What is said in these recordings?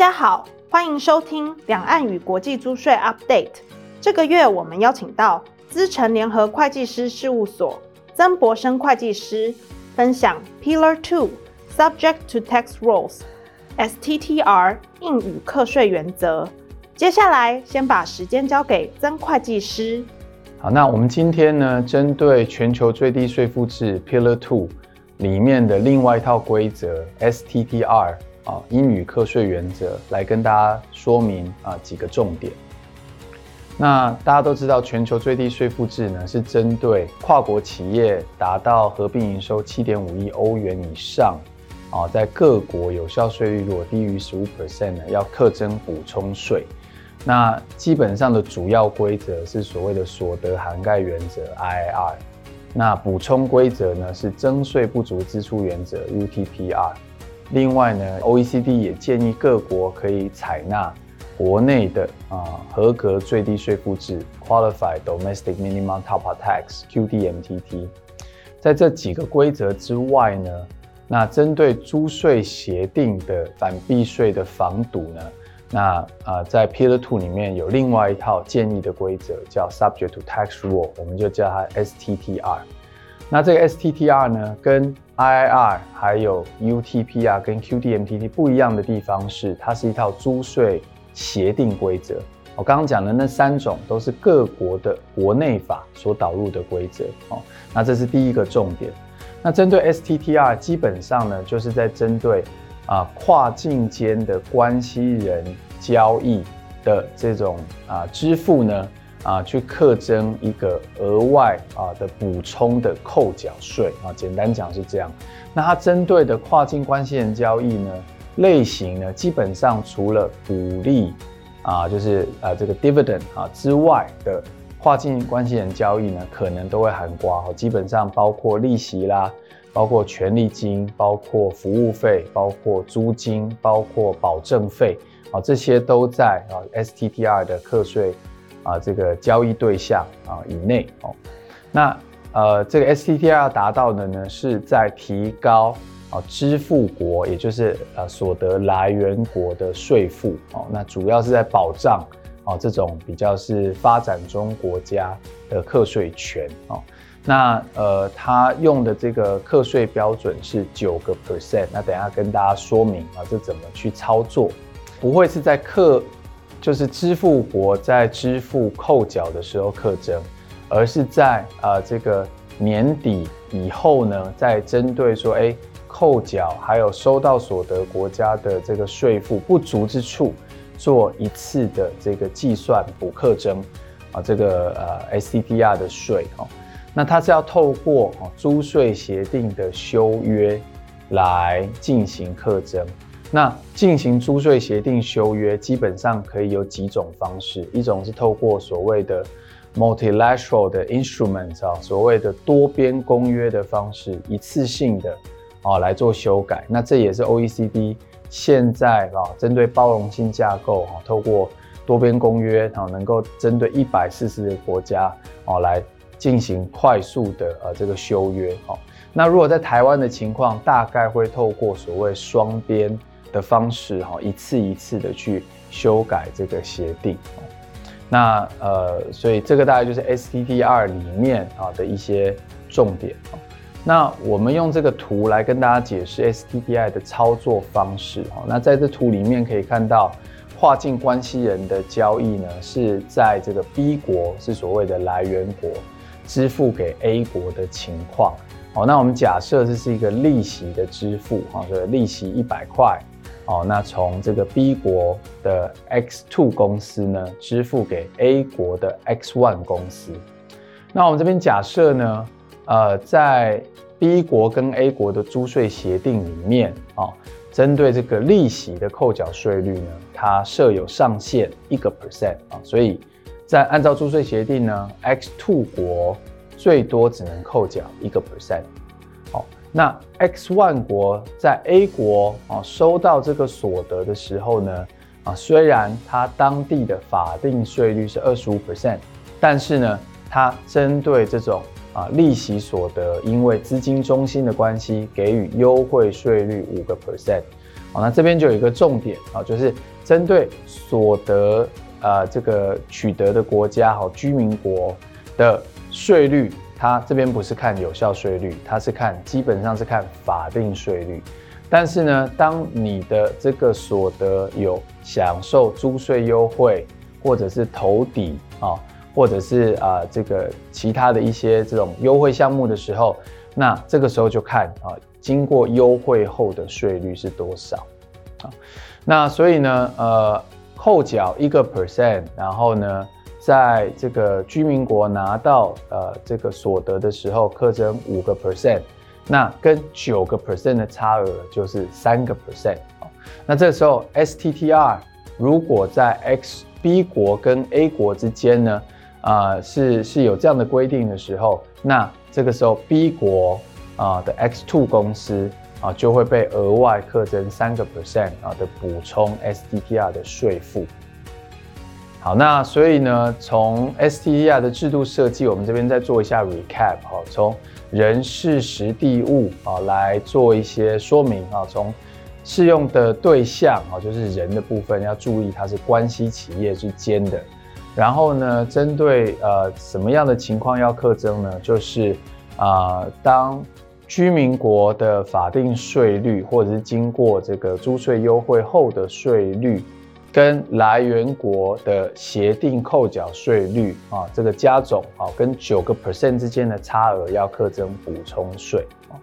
大家好，欢迎收听两岸与国际租税 Update。这个月我们邀请到资诚联合会计师事务所曾博生会计师分享 Pillar Two Subject to Tax Rules STTR 应与课税原则。接下来先把时间交给曾会计师。好，那我们今天呢，针对全球最低税负制 Pillar Two 里面的另外一套规则 STTR。啊，英语课税原则来跟大家说明啊几个重点。那大家都知道，全球最低税负制呢是针对跨国企业达到合并营收七点五亿欧元以上，啊，在各国有效税率如果低于十五 percent 呢，要课征补充税。那基本上的主要规则是所谓的所得涵盖原则 IIR，那补充规则呢是征税不足支出原则 UTPR。另外呢，OECD 也建议各国可以采纳国内的啊、合格最低税负制 （Qualified Domestic Minimum Top Tax, QDMTT）。在这几个规则之外呢，那针对租税协定的反避税的防堵呢，那啊、在 Pillar Two 里面有另外一套建议的规则，叫 Subject to Tax Rule，我们就叫它 STTR。那这个 STTR 呢，跟 IIR 还有 UTPR 跟 QDMTT 不一样的地方是，它是一套租税协定规则。我刚刚讲的那三种都是各国的国内法所导入的规则。哦，那这是第一个重点。那针对 STTR，基本上呢，就是在针对啊跨境间的关系人交易的这种啊支付呢。啊，去课征一个额外啊的补充的扣缴税啊，简单讲是这样。那它针对的跨境关系人交易呢，类型呢，基本上除了股利啊，就是啊这个 dividend 啊之外的跨境关系人交易呢，可能都会涵盖。基本上包括利息啦，包括权利金，包括服务费，包括租金，包括保证费啊，这些都在啊 STTR 的课税。啊，这个交易对象啊以内哦，那呃，这个 STTR 达到的呢，是在提高啊支付国，也就是呃所得来源国的税负哦，那主要是在保障啊这种比较是发展中国家的课税权哦，那呃，他用的这个课税标准是九个 percent，那等下跟大家说明啊，这怎么去操作，不会是在课。就是支付国在支付扣缴的时候课征，而是在呃这个年底以后呢，再针对说，哎，扣缴还有收到所得国家的这个税负不足之处，做一次的这个计算补课征啊，这个呃 STTR 的税哦，那它是要透过哦租税协定的修约来进行课征。那进行租税协定修约，基本上可以有几种方式，一种是透过所谓的 multilateral 的 instrument 啊，所谓的多边公约的方式，一次性的啊来做修改。那这也是 OECD 现在啊针对包容性架构啊，透过多边公约啊，能够针对一百四十个国家啊来进行快速的呃这个修约。那如果在台湾的情况，大概会透过所谓双边。的方式哈，一次一次的去修改这个协定。那呃，所以这个大概就是 STTR 里面啊的一些重点。那我们用这个图来跟大家解释 STTR 的操作方式哈。那在这图里面可以看到，跨境关系人的交易呢是在这个 B 国是所谓的来源国支付给 A 国的情况。好，那我们假设这是一个利息的支付哈，所以利息一百块。哦，那从这个 B 国的 X two 公司呢，支付给 A 国的 X one 公司。那我们这边假设呢，呃，在 B 国跟 A 国的租税协定里面，哦，针对这个利息的扣缴税率呢，它设有上限一个 percent 啊，所以在按照租税协定呢，X two 国最多只能扣缴一个 percent。那 X1 国在 A 国啊收到这个所得的时候呢，啊虽然它当地的法定税率是二十五 percent，但是呢，它针对这种啊利息所得，因为资金中心的关系，给予优惠税率五个。percent，好，那这边就有一个重点啊，就是针对所得呃这个取得的国家哈居民国的税率，它这边不是看有效税率，它是看基本上是看法定税率。但是呢，当你的这个所得有享受租税优惠，或者是投抵啊，或者是啊这个其他的一些这种优惠项目的时候，那这个时候就看啊。经过优惠后的税率是多少啊？那所以呢，呃，扣缴一个 percent，然后呢，在这个居民国拿到呃这个所得的时候，课征五个 percent，那跟九个 percent 的差额就是三个 percent 啊。那这时候 STTR 如果在 X B 国跟 A 国之间呢，啊、是是有这样的规定的时候，那这个时候 B 国。啊的 X2 公司啊就会被额外课征三个 percent 啊的补充 STTR 的税负。好，那所以呢，从 STTR 的制度设计，我们这边再做一下 recap 哈，从人事时地物啊来做一些说明啊，从适用的对象啊就是人的部分要注意它是关系企业之间的，然后呢，针对呃什么样的情况要课征呢？就是啊当居民国的法定税率，或者是经过这个租税优惠后的税率，跟来源国的协定扣缴税率啊，这个加总啊，跟九个 percent 之间的差额要课征补充税啊。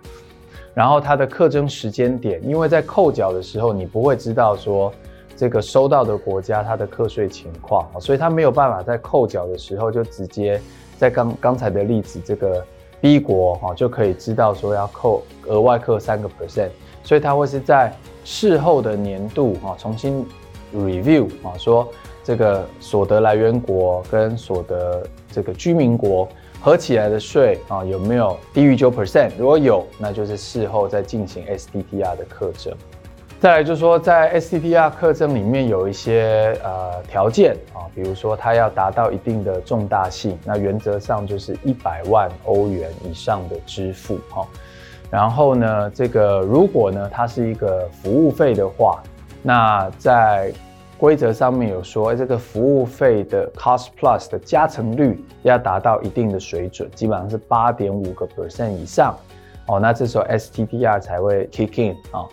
然后它的课征时间点，因为在扣缴的时候，你不会知道说这个收到的国家它的课税情况啊，所以它没有办法在扣缴的时候就直接在刚刚才的例子这个。B 国哈就可以知道说要扣额外课三个 percent，所以它会是在事后的年度哈重新 review 啊，说这个所得来源国跟所得这个居民国合起来的税啊有没有低于九 percent？如果有，那就是事后再进行 STTR 的课征。再来就是说，在 STTR 课征里面有一些呃条件啊，比如说它要达到一定的重大性，那原则上就是一百万欧元以上的支付哈。然后呢，这个如果呢它是一个服务费的话，那在规则上面有说，这个服务费的 Cost Plus 的加成率要达到一定的水准，基本上是八点五个 percent 以上哦，那这时候 STTR 才会 kick in 啊。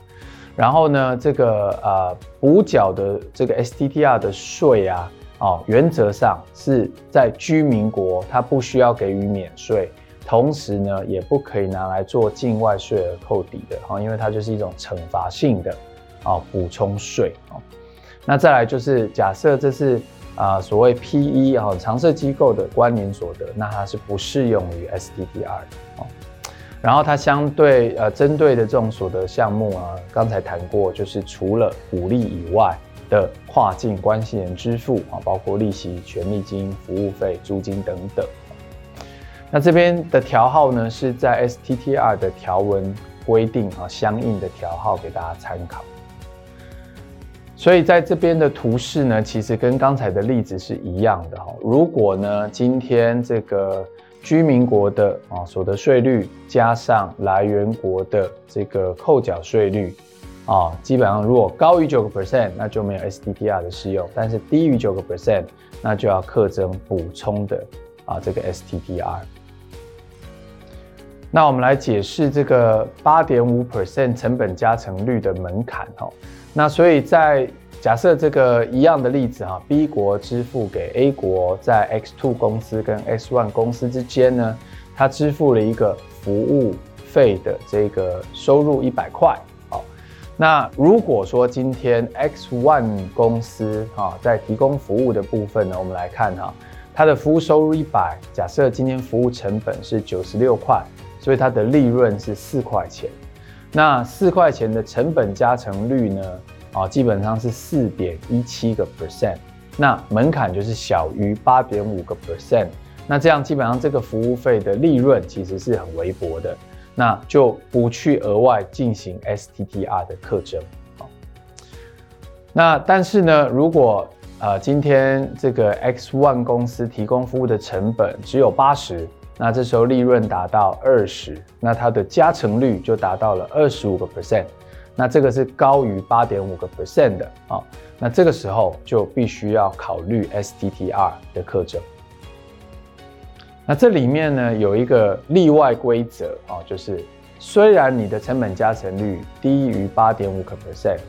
然后呢，这个呃补缴的这个 STTR 的税啊，哦，原则上是在居民国，它不需要给予免税，同时呢，也不可以拿来做境外税额扣抵的，哈，因为它就是一种惩罚性的啊补充税啊。那再来就是假设这是啊所谓 PE 啊常设机构的关联所得，那它是不适用于 STTR 的哦。然后它相对呃针对的这种所得项目啊，刚才谈过，就是除了股利以外的跨境关系人支付啊，包括利息、权利金、服务费、租金等等。那这边的条号呢，是在 STTR 的条文规定啊，相应的条号给大家参考。所以在这边的图示呢，其实跟刚才的例子是一样的哈。如果呢，今天这个居民国的啊所得税率加上来源国的这个扣缴税率啊，基本上如果高于九个 percent，那就没有 STTR 的适用；但是低于九个 percent，那就要课征补充的啊这个 STTR。那我们来解释这个八点五 percent 成本加成率的门槛哈。那所以在假设这个一样的例子哈，B 国支付给 A 国，在 X two 公司跟 X one 公司之间呢，他支付了一个服务费的这个收入一百块。好，那如果说今天 X one 公司哈在提供服务的部分呢，我们来看哈，它的服务收入一百，假设今天服务成本是九十六块，所以它的利润是四块钱。那四块钱的成本加成率呢？啊，基本上是四点一七个 percent，那门槛就是小于八点五个 percent，那这样基本上这个服务费的利润其实是很微薄的，那就不去额外进行 STTR 的课征。那但是呢，如果呃今天这个 X ONE 公司提供服务的成本只有八十，那这时候利润达到二十，那它的加成率就达到了二十五个 percent。那这个是高于八点五个 percent 的啊，那这个时候就必须要考虑 STTR 的课程。那这里面呢有一个例外规则啊，就是虽然你的成本加成率低于八点五个 percent，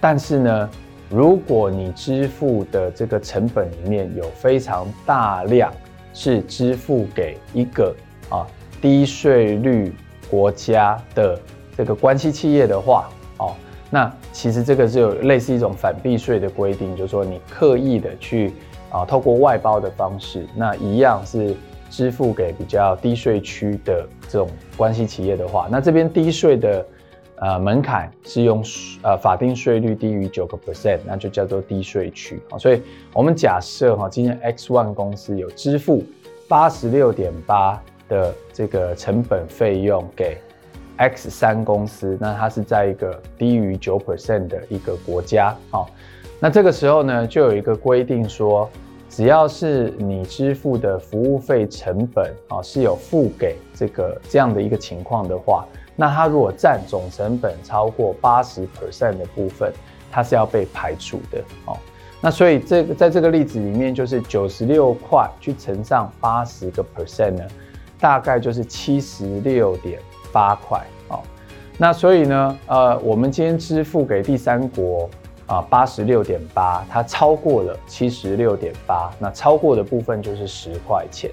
但是呢，如果你支付的这个成本里面有非常大量是支付给一个啊低税率国家的这个关系企业的话，哦，那其实这个是有类似一种反避税的规定，就是说你刻意的去啊透过外包的方式，那一样是支付给比较低税区的这种关系企业的话，那这边低税的。呃，门槛是用呃法定税率低于九个 percent，那就叫做低税区啊。所以我们假设哈，今天 X One 公司有支付八十六点八的这个成本费用给 X 三公司，那它是在一个低于九 percent 的一个国家啊。那这个时候呢，就有一个规定说，只要是你支付的服务费成本啊是有付给这个这样的一个情况的话。那它如果占总成本超过八十 percent 的部分，它是要被排除的哦。那所以这个在这个例子里面，就是九十六块去乘上八十个 percent 呢，大概就是七十六点八块哦。那所以呢，呃，我们今天支付给第三国啊八十六点八，它超过了七十六点八，那超过的部分就是十块钱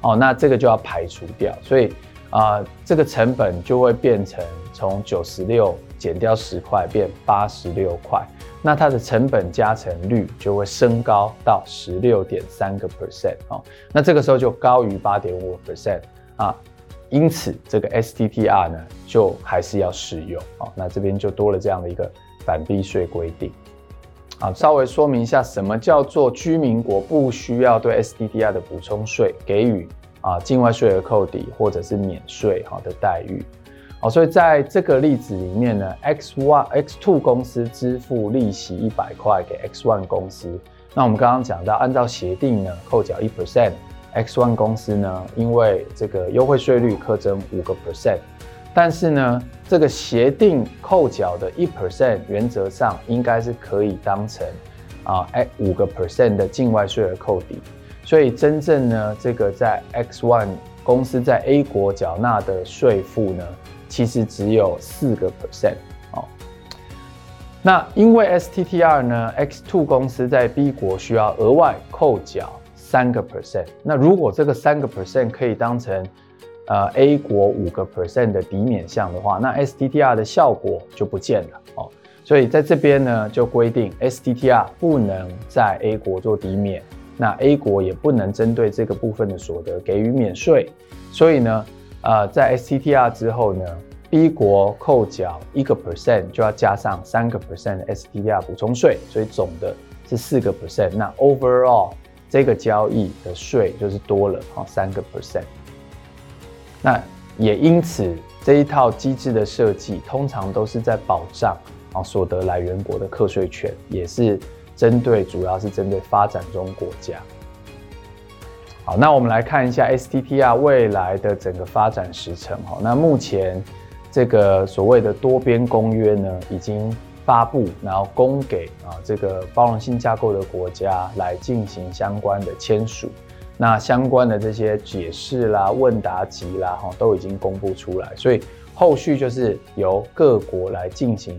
哦。那这个就要排除掉，所以。啊、呃，这个成本就会变成从九十六减掉十块，变八十六块，那它的成本加成率就会升高到十六点三个 percent 哦，那这个时候就高于八点五 percent 啊，因此这个 STTR 呢就还是要使用哦，那这边就多了这样的一个反避税规定。啊，稍微说明一下什么叫做居民国不需要对 STTR 的补充税给予。啊，境外税额扣抵或者是免税好的待遇，好，所以在这个例子里面呢，X one X two 公司支付利息一百块给 X one 公司，那我们刚刚讲到，按照协定呢，扣缴一 percent，X one 公司呢，因为这个优惠税率课征五个 percent，但是呢，这个协定扣缴的一 percent 原则上应该是可以当成啊，哎五个 percent 的境外税额扣抵。所以真正呢，这个在 X One 公司在 A 国缴纳的税负呢，其实只有四个 percent 哦。那因为 STTR 呢，X Two 公司在 B 国需要额外扣缴三个 percent。那如果这个三个 percent 可以当成呃 A 国五个 percent 的抵免项的话，那 STTR 的效果就不见了哦。所以在这边呢，就规定 STTR 不能在 A 国做抵免。那 A 国也不能针对这个部分的所得给予免税，所以呢，呃，在 STTR 之后呢，B 国扣缴一个 percent 就要加上三个 percent 的 STTR 补充税，所以总的是四个 percent。那 overall 这个交易的税就是多了哈三个 percent。那也因此这一套机制的设计，通常都是在保障啊所得来源国的课税权，也是。针对主要是针对发展中国家。好，那我们来看一下 STTR 未来的整个发展时程。哈，那目前这个所谓的多边公约呢，已经发布，然后供给啊这个包容性架构的国家来进行相关的签署。那相关的这些解释啦、问答集啦，哈，都已经公布出来。所以后续就是由各国来进行。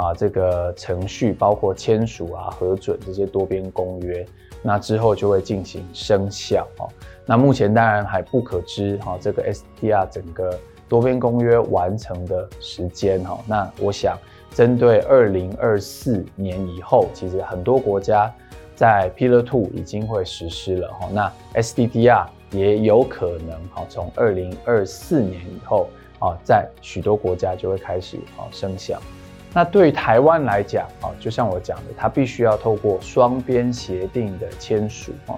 啊，这个程序包括签署啊、核准这些多边公约，那之后就会进行生效哦。那目前当然还不可知哈，这个 SDR 整个多边公约完成的时间哈。那我想，针对二零二四年以后，其实很多国家在 Pillar Two 已经会实施了哈。那 SDR 也有可能哈，从二零二四年以后啊，在许多国家就会开始啊生效。那对于台湾来讲啊，就像我讲的，它必须要透过双边协定的签署啊。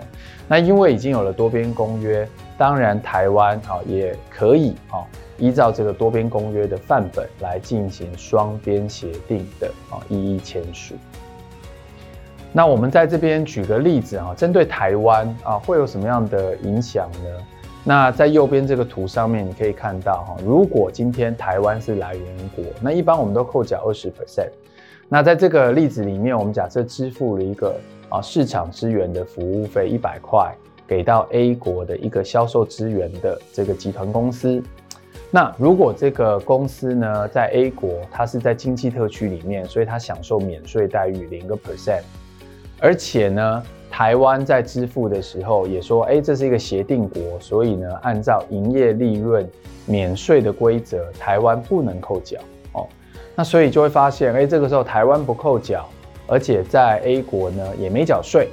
那因为已经有了多边公约，当然台湾啊也可以啊依照这个多边公约的范本来进行双边协定的啊一一签署。那我们在这边举个例子啊，针对台湾啊会有什么样的影响呢？那在右边这个图上面，你可以看到哈，如果今天台湾是来源国，那一般我们都扣缴二十 percent。那在这个例子里面，我们假设支付了一个啊市场资源的服务费一百块，给到 A 国的一个销售资源的这个集团公司。那如果这个公司呢，在 A 国，它是在经济特区里面，所以它享受免税待遇零个 percent，而且呢。台湾在支付的时候也说，哎，这是一个协定国，所以呢，按照营业利润免税的规则，台湾不能扣缴哦。那所以就会发现，哎，这个时候台湾不扣缴，而且在 A 国呢也没缴税。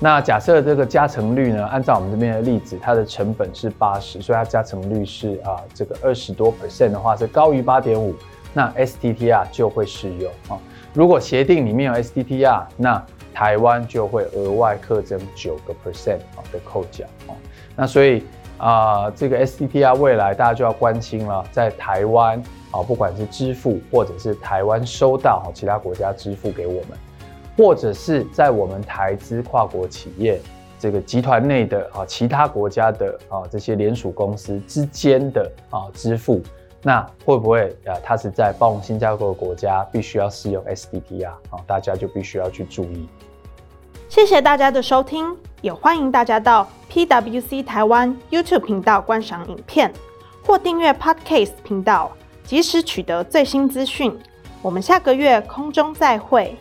那假设这个加成率呢，按照我们这边的例子，它的成本是八十，所以它加成率是啊这个二十多 percent 的话是高于八点五，那 STTR 就会适用啊。如果协定里面有 STTR，那台湾就会额外课征九个 percent 啊的扣缴哦，那所以啊，这个 STTR 未来大家就要关心了，在台湾啊，不管是支付或者是台湾收到其他国家支付给我们，或者是在我们台资跨国企业这个集团内的啊其他国家的啊这些联属公司之间的啊支付，那会不会啊它是在包容新加坡的国家必须要适用 SDPR 啊？大家就必须要去注意。谢谢大家的收听，也欢迎大家到 PwC 台湾 YouTube 频道观赏影片，或订阅 Podcast 频道，及时取得最新资讯。我们下个月空中再会。